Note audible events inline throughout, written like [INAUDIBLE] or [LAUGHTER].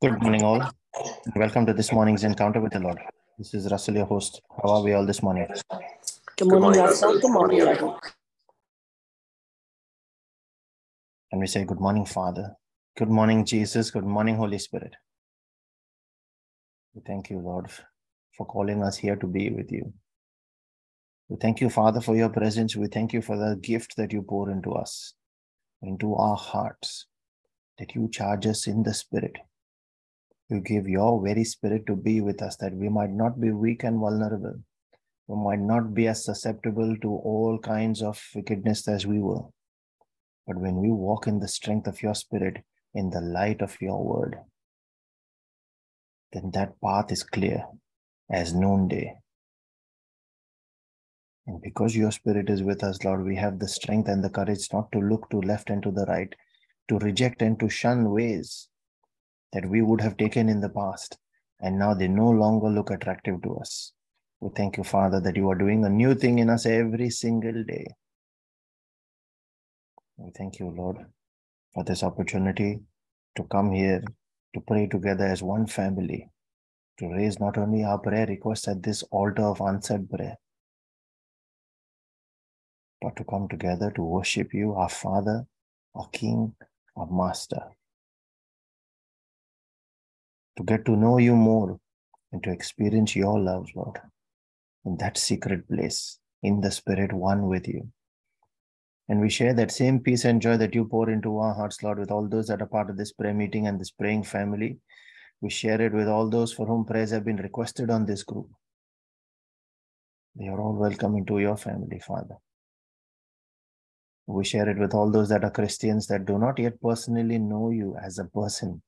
Good morning, all. Welcome to this morning's encounter with the Lord. This is Russell, your host. How are we all this morning? Good morning, Russell. Good morning, everyone. And we say, Good morning, Father. Good morning, Jesus. Good morning, Holy Spirit. We thank you, Lord, for calling us here to be with you. We thank you, Father, for your presence. We thank you for the gift that you pour into us, into our hearts, that you charge us in the Spirit. You give your very Spirit to be with us, that we might not be weak and vulnerable. We might not be as susceptible to all kinds of wickedness as we were. But when we walk in the strength of your Spirit, in the light of your word, then that path is clear as noonday. And because your spirit is with us, Lord, we have the strength and the courage not to look to left and to the right, to reject and to shun ways that we would have taken in the past. And now they no longer look attractive to us. We thank you, Father, that you are doing a new thing in us every single day. We thank you, Lord, for this opportunity to come here to pray together as one family, to raise not only our prayer requests at this altar of answered prayer, but to come together to worship you, our Father, our King, our Master. To get to know you more and to experience your love, Lord, in that secret place, in the Spirit, one with you. And we share that same peace and joy that you pour into our hearts, Lord, with all those that are part of this prayer meeting and this praying family. We share it with all those for whom prayers have been requested on this group. They are all welcome into your family, Father. We share it with all those that are Christians that do not yet personally know you as a person.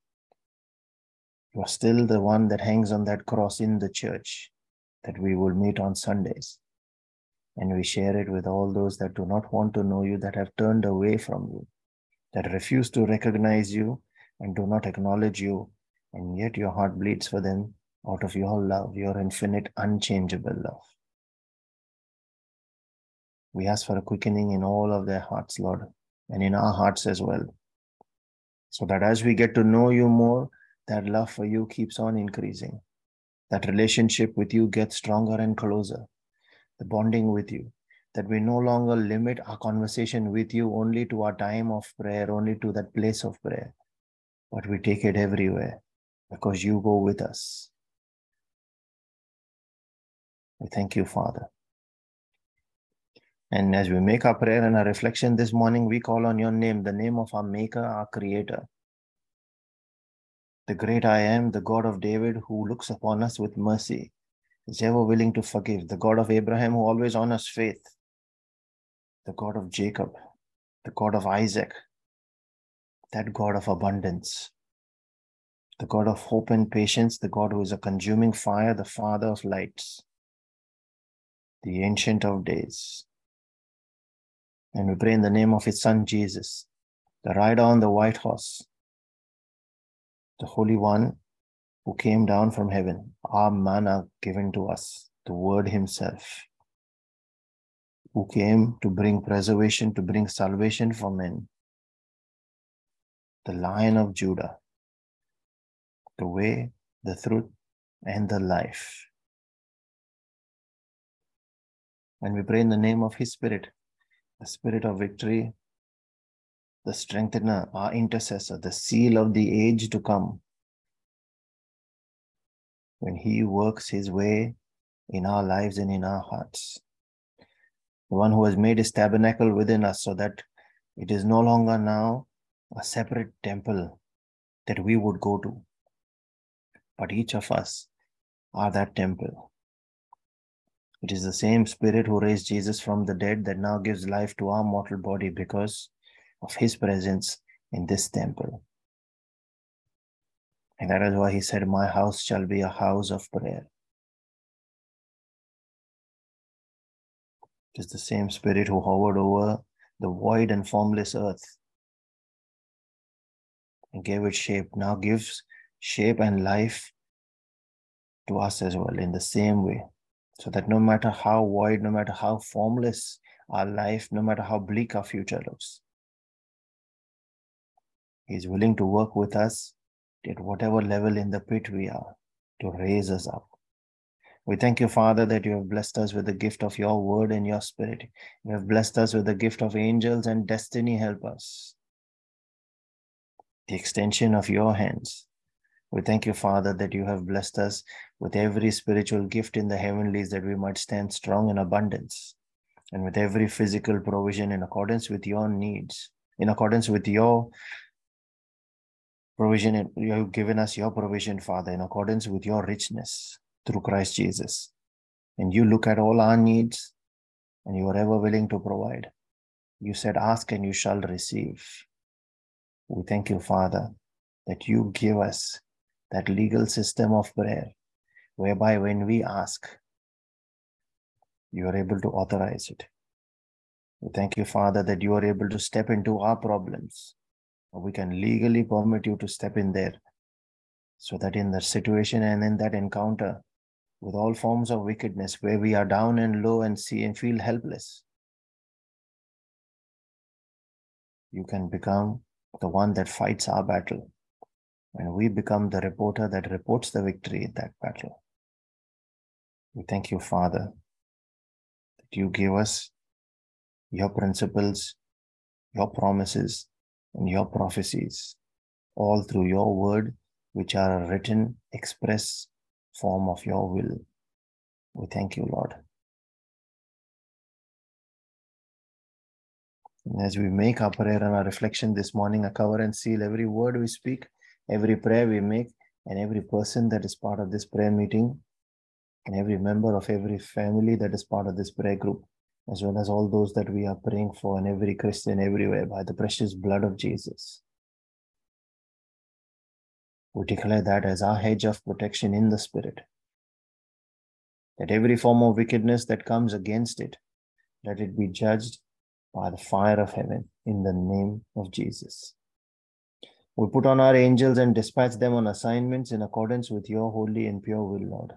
You are still the one that hangs on that cross in the church that we will meet on Sundays. And we share it with all those that do not want to know you, that have turned away from you, that refuse to recognize you and do not acknowledge you. And yet your heart bleeds for them out of your love, your infinite, unchangeable love. We ask for a quickening in all of their hearts, Lord, and in our hearts as well. So that as we get to know you more, that love for you keeps on increasing. That relationship with you gets stronger and closer. The bonding with you. That we no longer limit our conversation with you only to our time of prayer, only to that place of prayer, but we take it everywhere because you go with us. We thank you, Father. And as we make our prayer and our reflection this morning, we call on your name, the name of our Maker, our Creator. The great I am, the God of David, who looks upon us with mercy, is ever willing to forgive, the God of Abraham, who always honors faith, the God of Jacob, the God of Isaac, that God of abundance, the God of hope and patience, the God who is a consuming fire, the Father of lights, the Ancient of Days. And we pray in the name of his Son Jesus, the rider on the white horse, the Holy One who came down from heaven, our manna given to us, the Word Himself, who came to bring preservation, to bring salvation for men, the Lion of Judah, the way, the truth, and the life. And we pray in the name of His Spirit, the Spirit of victory, the strengthener, our intercessor, the seal of the age to come. When He works His way in our lives and in our hearts. The one who has made His tabernacle within us so that it is no longer now a separate temple that we would go to, but each of us are that temple. It is the same Spirit who raised Jesus from the dead that now gives life to our mortal body because of his presence in this temple. And that is why he said, My house shall be a house of prayer. It is the same Spirit who hovered over the void and formless earth and gave it shape, now gives shape and life to us as well in the same way. So that no matter how void, no matter how formless our life, no matter how bleak our future looks, He's willing to work with us at whatever level in the pit we are, to raise us up. We thank you, Father, that you have blessed us with the gift of your word and your spirit. You have blessed us with the gift of angels and destiny help us. The extension of your hands. We thank you, Father, that you have blessed us with every spiritual gift in the heavenlies that we might stand strong in abundance and with every physical provision in accordance with your needs, in accordance with your provision. You have given us your provision, Father, in accordance with your richness through Christ Jesus. And you look at all our needs and you are ever willing to provide. You said, Ask and you shall receive. We thank you, Father, that you give us that legal system of prayer whereby when we ask, you are able to authorize it. We thank you, Father, that you are able to step into our problems. We can legally permit you to step in there so that in that situation and in that encounter, with all forms of wickedness where we are down and low and see and feel helpless. You can become the one that fights our battle, and we become the reporter that reports the victory in that battle. We thank you, Father, that you give us your principles, your promises, and your prophecies, all through your word, which are a written, express form of your will. We thank you, Lord. And as we make our prayer and our reflection this morning, I cover and seal every word we speak, every prayer we make, and every person that is part of this prayer meeting, and every member of every family that is part of this prayer group, as well as all those that we are praying for, and every Christian everywhere by the precious blood of Jesus. We declare that as our hedge of protection in the Spirit. That every form of wickedness that comes against it, let it be judged by the fire of heaven in the name of Jesus. We put on our angels and dispatch them on assignments in accordance with your holy and pure will, Lord.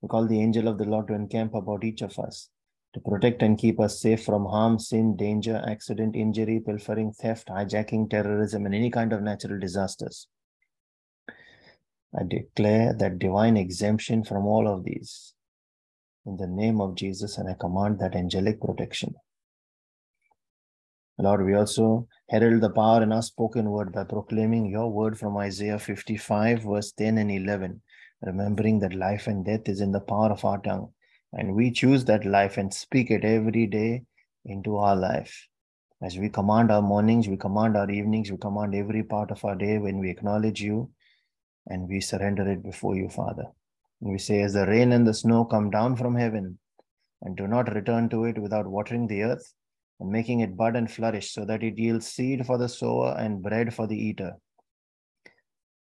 We call the angel of the Lord to encamp about each of us, to protect and keep us safe from harm, sin, danger, accident, injury, pilfering, theft, hijacking, terrorism, and any kind of natural disasters. I declare that divine exemption from all of these in the name of Jesus, and I command that angelic protection. Lord, we also herald the power in our spoken word by proclaiming your word from Isaiah 55, verse 10 and 11, remembering that life and death is in the power of our tongue. And we choose that life and speak it every day into our life. As we command our mornings, we command our evenings, we command every part of our day when we acknowledge you and we surrender it before you, Father. And we say, as the rain and the snow come down from heaven, and do not return to it without watering the earth and making it bud and flourish, so that it yields seed for the sower and bread for the eater.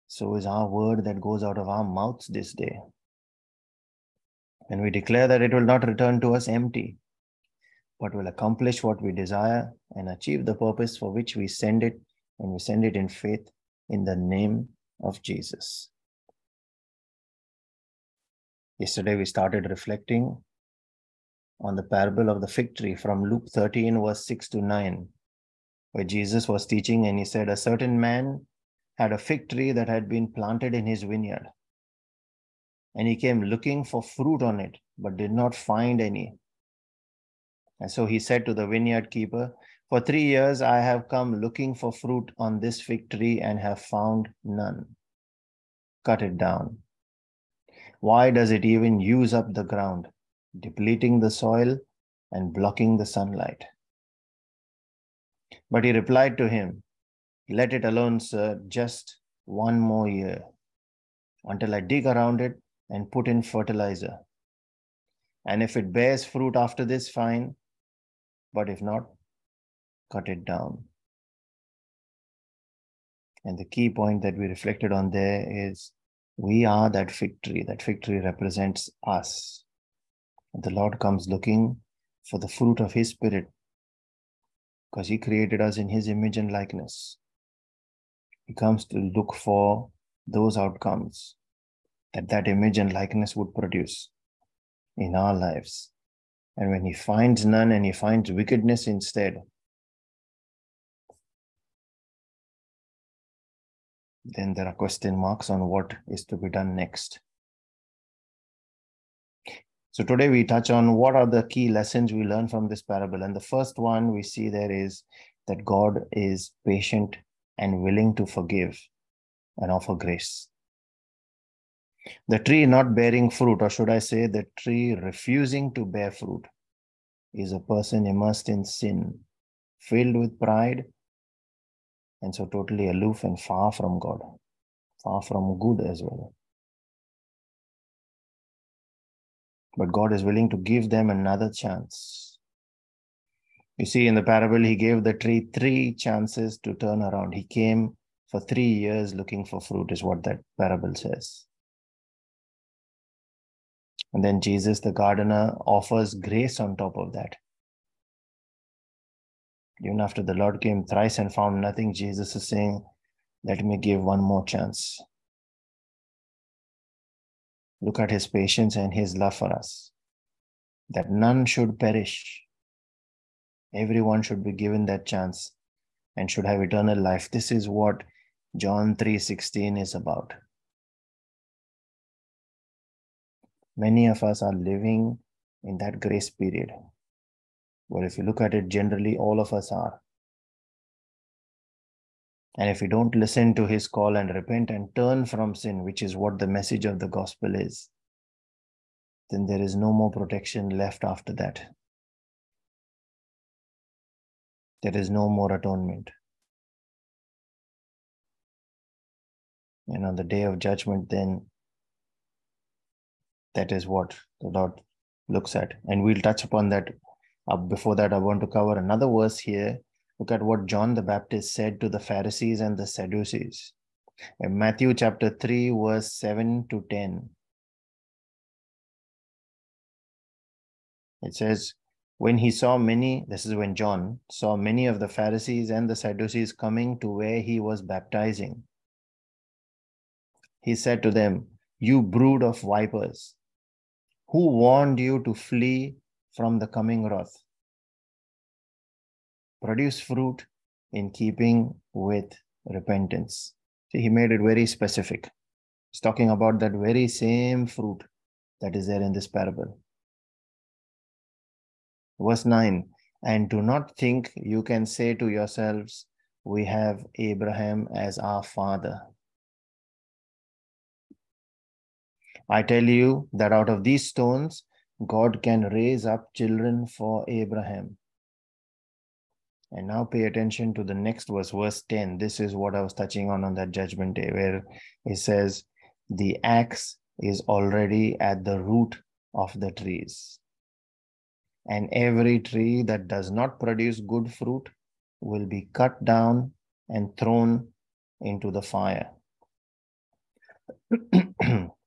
So is our word that goes out of our mouths this day. And we declare that it will not return to us empty, but will accomplish what we desire and achieve the purpose for which we send it, and we send it in faith in the name of Jesus. Yesterday, we started reflecting on the parable of the fig tree from Luke 13, verse 6 to 9, where Jesus was teaching and he said, A certain man had a fig tree that had been planted in his vineyard. And he came looking for fruit on it, but did not find any. And so he said to the vineyard keeper, for three years I have come looking for fruit on this fig tree and have found none. Cut it down. Why does it even use up the ground, depleting the soil and blocking the sunlight? But he replied to him, Let it alone, sir, just one more year until I dig around it and put in fertilizer. And if it bears fruit after this, fine. But if not, cut it down. And the key point that we reflected on there is we are that fig tree. That fig tree represents us. The Lord comes looking for the fruit of His Spirit because He created us in His image and likeness. He comes to look for those outcomes that that image and likeness would produce in our lives. And when He finds none and He finds wickedness instead, then there are question marks on what is to be done next. So today we touch on what are the key lessons we learn from this parable. And the first one we see there is that God is patient and willing to forgive and offer grace. The tree not bearing fruit, or should I say, the tree refusing to bear fruit, is a person immersed in sin, filled with pride, and so totally aloof and far from God, far from good as well. But God is willing to give them another chance. You see, in the parable, he gave the tree three chances to turn around. He came for three years looking for fruit, is what that parable says. And then Jesus, the gardener, offers grace on top of that. Even after the Lord came thrice and found nothing, Jesus is saying, Let me give one more chance. Look at his patience and his love for us, that none should perish. Everyone should be given that chance and should have eternal life. This is what John 3:16 is about. Many of us are living in that grace period. Well, if you look at it generally, all of us are. And if we don't listen to his call and repent and turn from sin, which is what the message of the gospel is, then there is no more protection left after that. There is no more atonement. And on the day of judgment, then that is what the Lord looks at. And we'll touch upon that. Uh, before that, I want to cover another verse here Look at what John the Baptist said to the Pharisees and the Sadducees. In Matthew chapter 3, verse 7 to 10. It says, When he saw many, this is when John saw many of the Pharisees and the Sadducees coming to where he was baptizing, he said to them, You brood of vipers, who warned you to flee from the coming wrath? produce fruit in keeping with repentance. See, he made it very specific. He's talking about that very same fruit that is there in this parable. Verse 9 And do not think you can say to yourselves, We have Abraham as our father. I tell you that out of these stones, God can raise up children for Abraham. And now pay attention to the next verse, verse 10. This is what I was touching on on that judgment day, where it says, The axe is already at the root of the trees. And every tree that does not produce good fruit will be cut down and thrown into the fire. [CLEARS THROAT]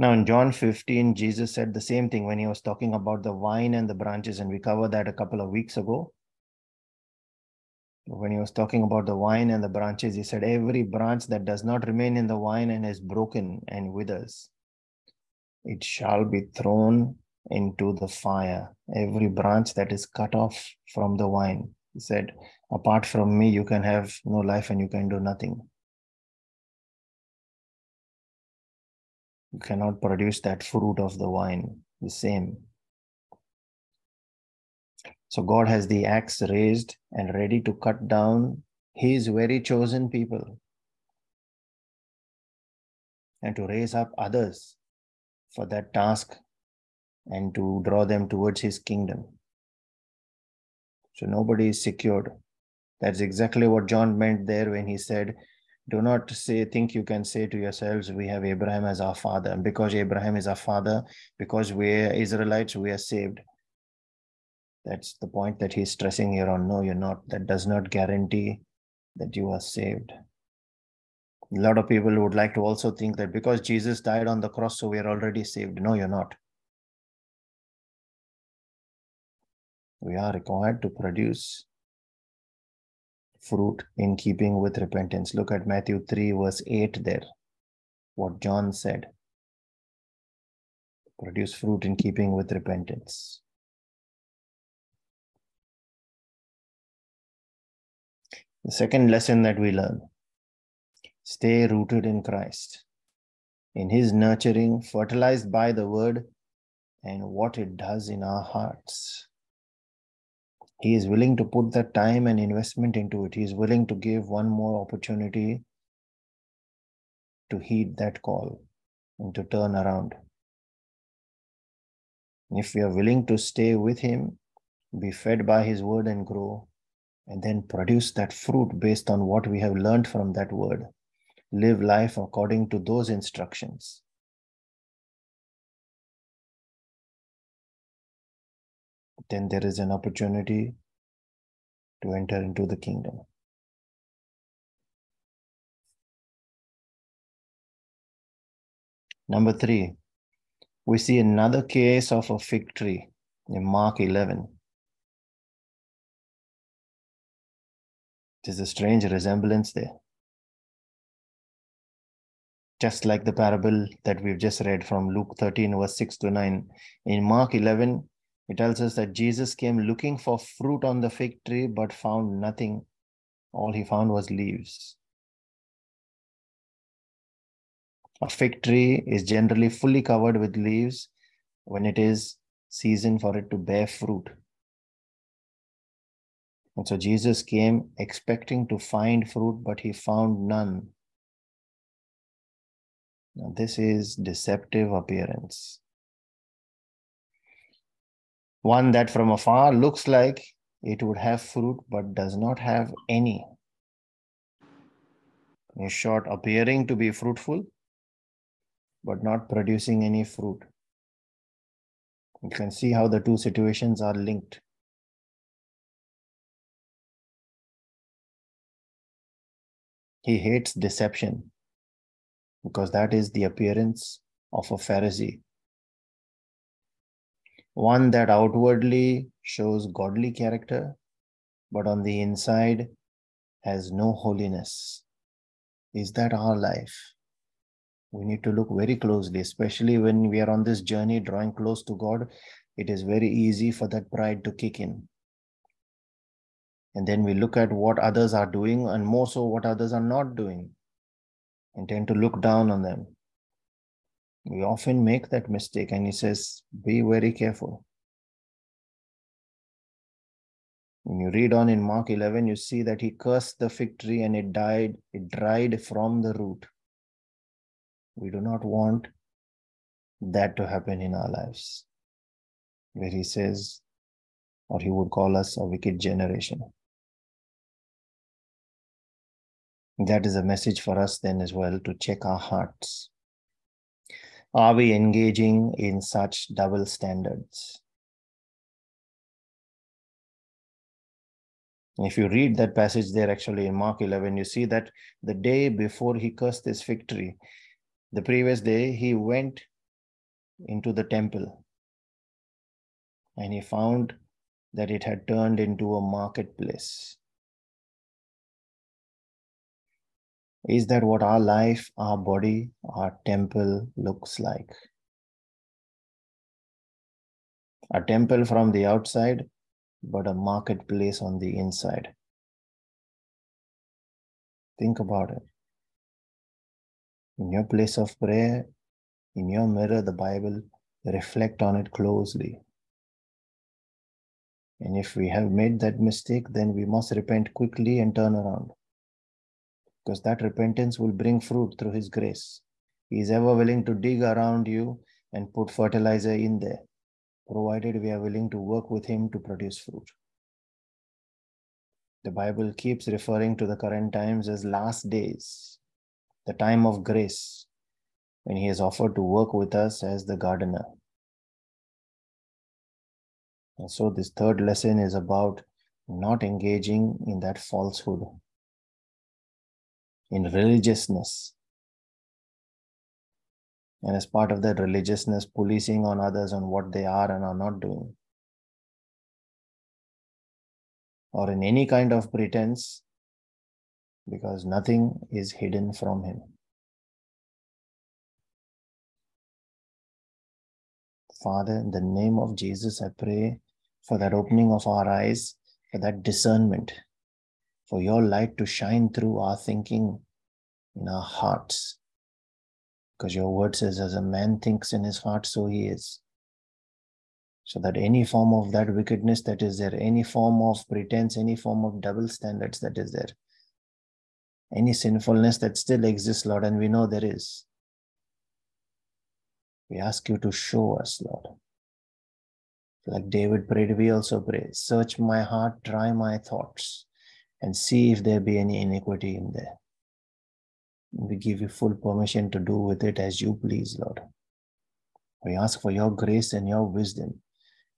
now, in John 15, Jesus said the same thing when he was talking about the vine and the branches, and we covered that a couple of weeks ago when he was talking about the vine and the branches, he said, Every branch that does not remain in the vine and is broken and withers, it shall be thrown into the fire. Every branch that is cut off from the vine, he said, Apart from me, you can have no life and you can do nothing. You cannot produce that fruit of the vine, the same. So God has the axe raised and ready to cut down his very chosen people and to raise up others for that task and to draw them towards his kingdom. So nobody is secured. That's exactly what John meant there when he said, Do not say, think you can say to yourselves, We have Abraham as our father. And because Abraham is our father, because we are Israelites, we are saved. That's the point that he's stressing here on. No, you're not. That does not guarantee that you are saved. A lot of people would like to also think that because Jesus died on the cross, so we are already saved. No, you're not. We are required to produce fruit in keeping with repentance. Look at Matthew 3, verse 8 there. What John said. Produce fruit in keeping with repentance. The second lesson that we learn Stay rooted in Christ, in His nurturing, fertilized by the Word and what it does in our hearts. He is willing to put that time and investment into it. He is willing to give one more opportunity to heed that call and to turn around. If we are willing to stay with Him, be fed by His word and grow, and then produce that fruit based on what we have learned from that word, live life according to those instructions. Then there is an opportunity to enter into the kingdom. Number three, we see another case of a fig tree in Mark 11. There's a strange resemblance there. Just like the parable that we've just read from Luke 13, verse 6 to 9. In Mark 11, it tells us that Jesus came looking for fruit on the fig tree but found nothing. All he found was leaves. A fig tree is generally fully covered with leaves when it is season for it to bear fruit. And so Jesus came expecting to find fruit, but he found none. Now, this is deceptive appearance one that from afar looks like it would have fruit but does not have any. In short, appearing to be fruitful but not producing any fruit. You can see how the two situations are linked. He hates deception because that is the appearance of a Pharisee one that outwardly shows godly character, but on the inside has no holiness. Is that our life? We need to look very closely, especially when we are on this journey drawing close to God. It is very easy for that pride to kick in. And then we look at what others are doing, and more so what others are not doing, and tend to look down on them. We often make that mistake, and he says, Be very careful. When you read on in Mark 11, you see that he cursed the fig tree and it died, it dried from the root. We do not want that to happen in our lives, where he says, or he would call us a wicked generation. That is a message for us then as well to check our hearts. Are we engaging in such double standards? If you read that passage there, actually in Mark 11, you see that the day before he cursed this tree, the previous day, he went into the temple and he found that it had turned into a marketplace. Is that what our life, our body, our temple looks like? A temple from the outside, but a marketplace on the inside. Think about it. In your place of prayer, in your mirror, the Bible, reflect on it closely. And if we have made that mistake, then we must repent quickly and turn around because that repentance will bring fruit through His grace. He is ever willing to dig around you and put fertilizer in there, provided we are willing to work with Him to produce fruit. The Bible keeps referring to the current times as last days, the time of grace, when He has offered to work with us as the gardener. And so, this third lesson is about not engaging in that falsehood in religiousness. And as part of that religiousness, policing on others on what they are and are not doing. Or in any kind of pretense, because nothing is hidden from Him. Father, in the name of Jesus, I pray for that opening of our eyes, for that discernment, for your light to shine through our thinking in our hearts. Because your word says, as a man thinks in his heart, so he is. So that any form of that wickedness that is there, any form of pretense, any form of double standards that is there, any sinfulness that still exists, Lord, and we know there is, we ask you to show us, Lord. Like David prayed, we also pray, search my heart, try my thoughts, and see if there be any iniquity in there. We give you full permission to do with it as you please, Lord. We ask for your grace and your wisdom,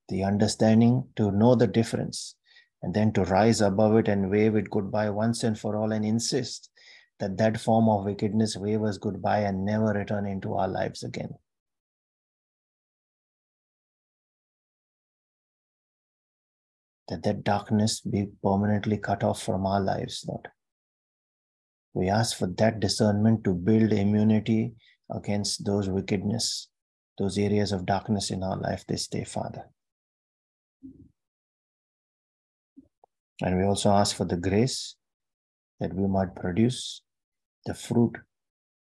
the understanding to know the difference, and then to rise above it and wave it goodbye once and for all and insist that that form of wickedness wave us goodbye and never return into our lives again. That that darkness be permanently cut off from our lives, Lord. We ask for that discernment to build immunity against those wickedness, those areas of darkness in our life this day, Father. And we also ask for the grace that we might produce the fruit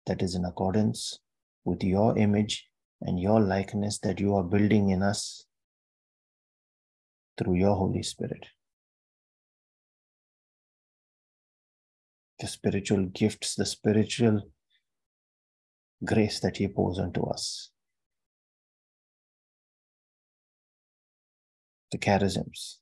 that is in accordance with your image and your likeness that you are building in us through your Holy Spirit. The spiritual gifts, the spiritual grace that He pours onto us. The charisms,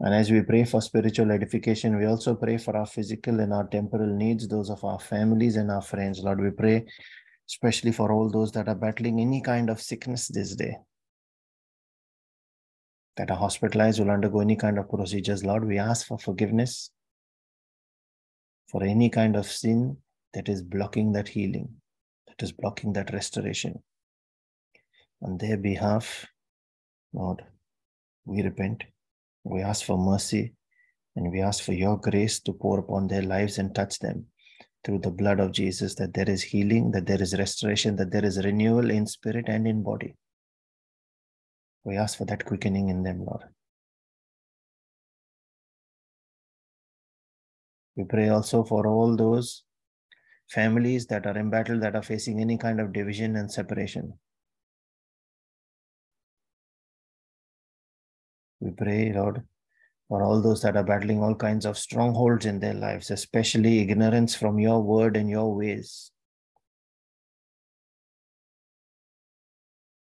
And as we pray for spiritual edification, we also pray for our physical and our temporal needs, those of our families and our friends. Lord, we pray especially for all those that are battling any kind of sickness this day, that are hospitalized, will undergo any kind of procedures. Lord, we ask for forgiveness for any kind of sin that is blocking that healing, that is blocking that restoration. On their behalf, Lord, we repent we ask for mercy and we ask for your grace to pour upon their lives and touch them through the blood of Jesus, that there is healing, that there is restoration, that there is renewal in spirit and in body. We ask for that quickening in them, Lord. We pray also for all those families that are embattled, that are facing any kind of division and separation. We pray, Lord, for all those that are battling all kinds of strongholds in their lives, especially ignorance from your word and your ways.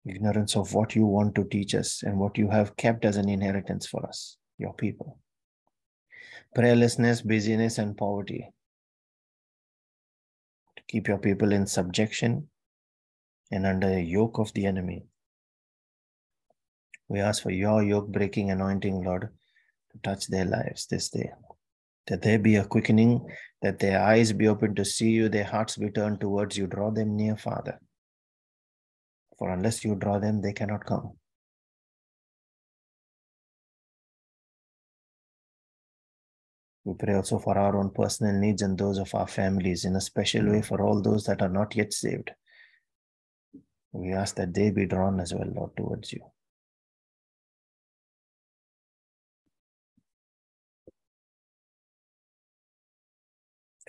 Ignorance of what you want to teach us and what you have kept as an inheritance for us, your people. Prayerlessness, busyness, and poverty. To keep your people in subjection and under the yoke of the enemy. We ask for your yoke breaking anointing, Lord, to touch their lives this day. That there be a quickening, that their eyes be open to see you, their hearts be turned towards you. Draw them near, Father. For unless you draw them, they cannot come. We pray also for our own personal needs and those of our families in a special way for all those that are not yet saved. We ask that they be drawn as well, Lord, towards you.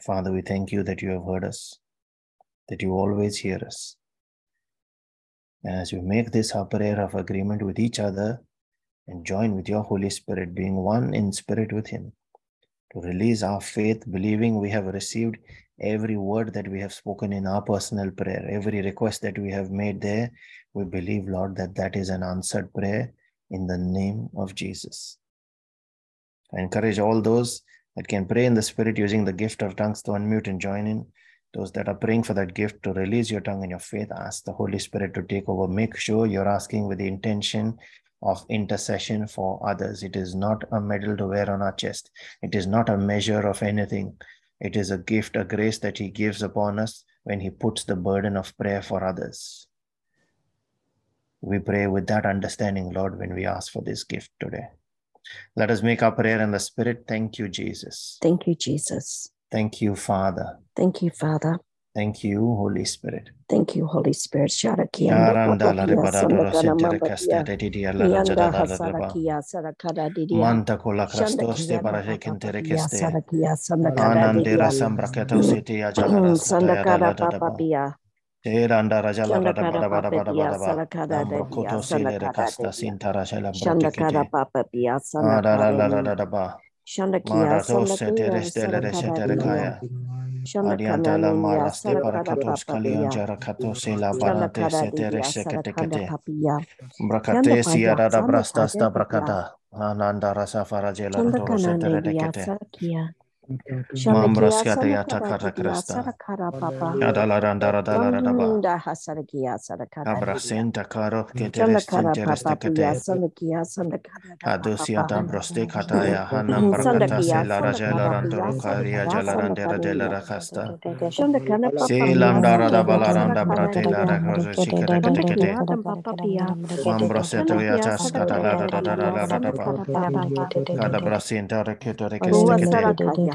Father, we thank you that you have heard us, that you always hear us. And as we make this our prayer of agreement with each other and join with your Holy Spirit, being one in spirit with Him, to release our faith, believing we have received every word that we have spoken in our personal prayer, every request that we have made there, we believe, Lord, that that is an answered prayer in the name of Jesus. I encourage all those that can pray in the Spirit using the gift of tongues to unmute and join in. Those that are praying for that gift to release your tongue and your faith, ask the Holy Spirit to take over. Make sure you're asking with the intention of intercession for others. It is not a medal to wear on our chest, it is not a measure of anything. It is a gift, a grace that He gives upon us when He puts the burden of prayer for others. We pray with that understanding, Lord, when we ask for this gift today. Let us make our prayer in the Spirit. Thank you, Jesus. Thank you, Jesus. Thank you, Father. Thank you, Father. Thank you, Holy Spirit. Thank you, Holy Spirit. Teranda Rajala Bada Bada Bada Bada Bada Lambrokoto Sile Rekasta Sinta Rajala Brokete Adara Lada Dada Ba. Mara Tose Teres Dele Resete Rekaya Adianta La Mara Stepa Rakatos Kalian Jarakato Sila Bada Tese Teres Sekete Kete Brakate Siara Brasta Stabrakata Ananda Rasa Farajela Tose Terekete Shambras kia te ata kara krasta. Ada la randa rada la rada ba. Nda hasara kia sara kara. Abra senta karo ke te restin [LAUGHS] te resta ke te. Adu si ata kata ya hana prakata se la raja la randa ro kariya jala randa rada la rakasta. Se lambda rada ba la randa brate la rakazo si kere kete kete. Mambras te ya tas kata la rada la rada ba. Kada brasenta rekete rekeste kete.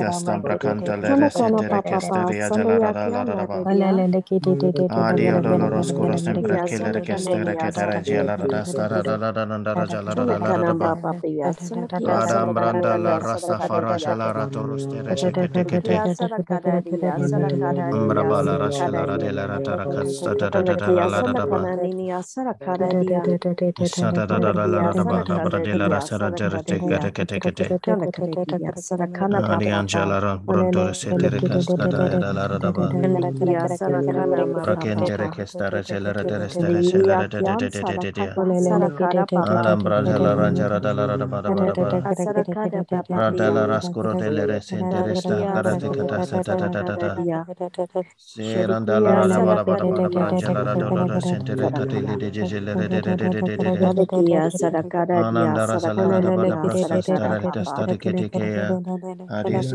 Castam Bracanta Lere Setere Casteria de la Rada la Rava Adio Doloros Curos in Bracilere Castere Catera Gela Rasta Rada la Randara Jala Rada la Rava Adam Branda la Rasta Farasha la Ratorus Terece Catecate Umbraba la Rasha la Rade la Ratara Casta da da da da la Rada Daba Sada da da da la Rada Bada Brade la Rasa Rada Catecate Catecate Catecate jalara brontor setere cascada era la radaba rakentere kestara celera terestere celera de de de de de de aram brajala ranjara dala radaba radaba radala raskuro telere sentere sta karate kata sata da da da da seran dala radaba radaba radaba branjala radaba radaba sentere tatili de de celere de de de de de de anandara salara radaba radaba sara sara kete ke aris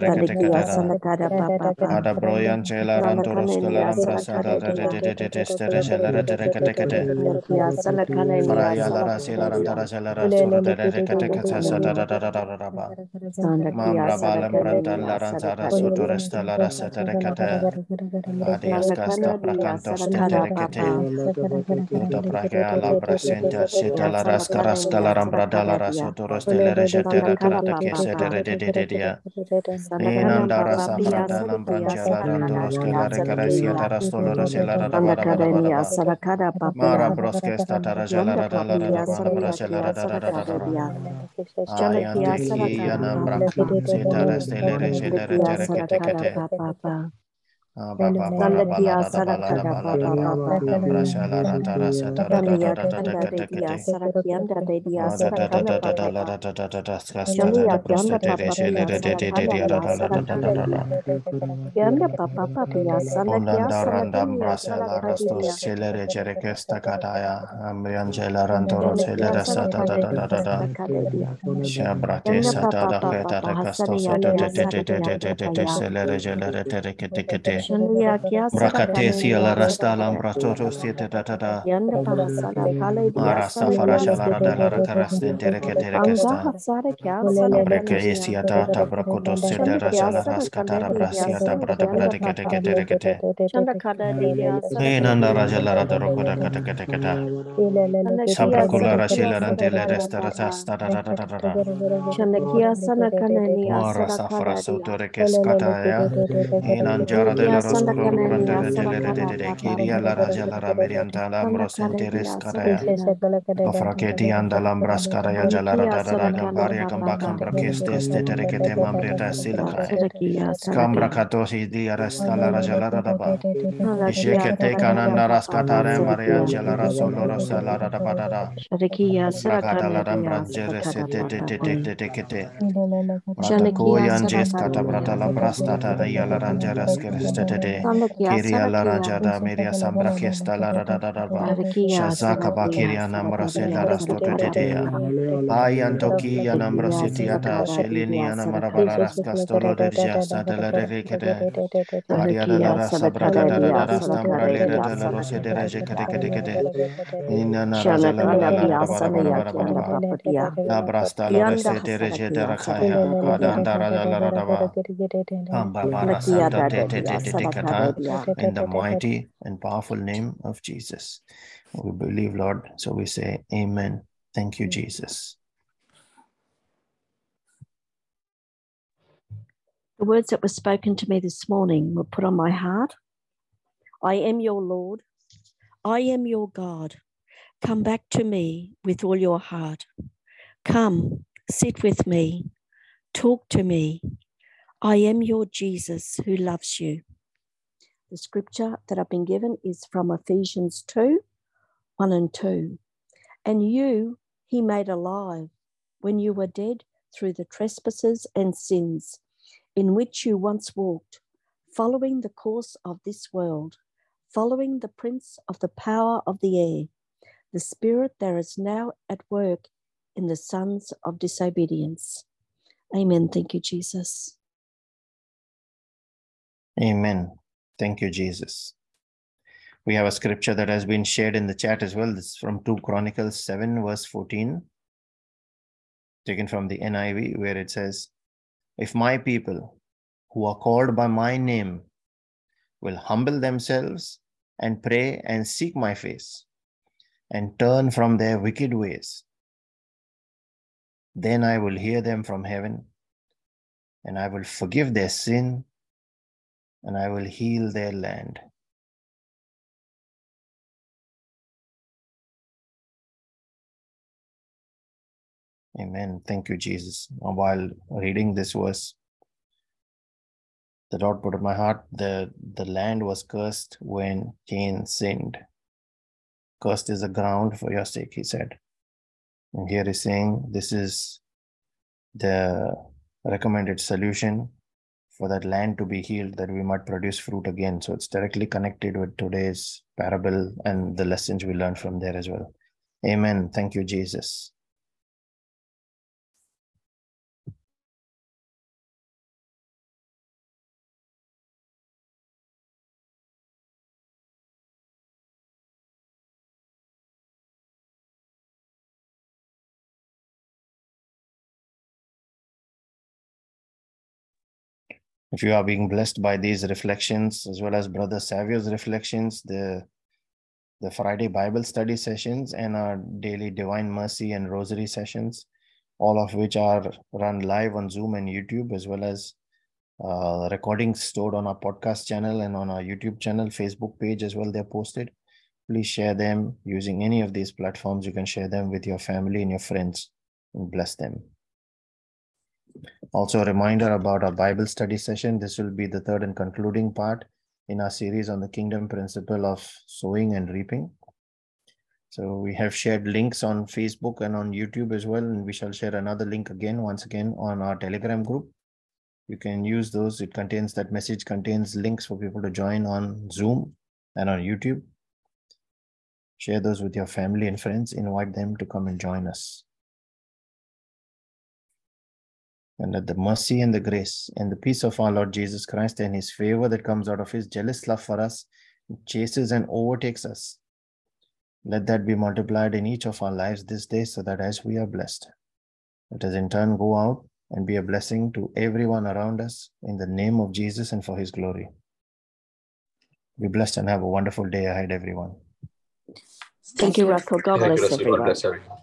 tere kete Shandakia kete ra. sarakada papa pa. Ada broyan cela rantoros kala Shandakanania rambra sada sarakada de de dia. de de de de stere celere tere kete kete. Shandakia salakanania Fraya la rasela sarakada dia. rantara celere soro tere kete kete sa da da da da da da da ba. Shandakia Mambra balem brantan salakanania la ranzara sarakada soto dia. resta la rasa tere kete. Adias casta Shandakanania pracantos te sarakada tere kete. papa. Tota prakea la brasenta seta Shandakia la rasca rasca salakanania la rambrada la sarakada dia. rasotoros de la regetera Shandakana karate Enandara sabrada lambrancha la dos que la recarecia taras toloros y la rara Mara brosque esta taras la rara la rara brosque la rara rara rara Ayante ki anambra se taras telere genere tere que te que te Shabra te rakate si ala rasta la mbratoto si farasha sta abreke esi ata rasa ata raja resta rasa sta ya la rosko raja la raberi anta la mrosin maria solo te te kiria la rajada meria sambra kesta la da da da da ba. Shazaka ba kiria namra se la rasto te te te ya. Ayan toki ya namra se shelini ya namra bara raska stolo de jasta de la de rekete aria da la rasa braka da da da rasta mbra le da da la rose de reje kete kete kete ina na raja la la la bara bara bara la brasta la rese te reje de rakaya ada andara la la ba. Amba bara santa te te in the mighty and powerful name of Jesus. We believe, Lord. So we say, Amen. Thank you, Jesus. The words that were spoken to me this morning were put on my heart. I am your Lord. I am your God. Come back to me with all your heart. Come, sit with me. Talk to me. I am your Jesus who loves you. The scripture that I've been given is from Ephesians 2 1 and 2. And you he made alive when you were dead through the trespasses and sins in which you once walked, following the course of this world, following the prince of the power of the air, the spirit that is now at work in the sons of disobedience. Amen. Thank you, Jesus. Amen. Thank you, Jesus. We have a scripture that has been shared in the chat as well. This is from 2 Chronicles 7, verse 14, taken from the NIV, where it says, If my people who are called by my name will humble themselves and pray and seek my face and turn from their wicked ways, then I will hear them from heaven and I will forgive their sin and I will heal their land. Amen. Thank you, Jesus. While reading this verse, the Lord put in my heart the, the land was cursed when Cain sinned. Cursed is the ground for your sake, he said. And here he's saying this is the recommended solution for that land to be healed, that we might produce fruit again. So it's directly connected with today's parable and the lessons we learn from there as well. Amen. Thank you, Jesus. If you are being blessed by these reflections as well as brother savio's reflections the the friday bible study sessions and our daily divine mercy and rosary sessions all of which are run live on zoom and youtube as well as uh, recordings stored on our podcast channel and on our youtube channel facebook page as well they're posted. Please share them using any of these platforms. You can share them with your family and your friends and bless them also, a reminder about our Bible study session. This will be the third and concluding part in our series on the kingdom principle of sowing and reaping. So, we have shared links on Facebook and on YouTube as well. And we shall share another link again, once again, on our Telegram group. You can use those. It contains that message, contains links for people to join on Zoom and on YouTube. Share those with your family and friends. Invite them to come and join us. And that the mercy and the grace and the peace of our Lord Jesus Christ and his favor that comes out of his jealous love for us chases and overtakes us. Let that be multiplied in each of our lives this day so that as we are blessed, let us in turn go out and be a blessing to everyone around us in the name of Jesus and for his glory. Be blessed and have a wonderful day ahead, everyone. Thank you, Russell. God bless everyone. God bless everyone.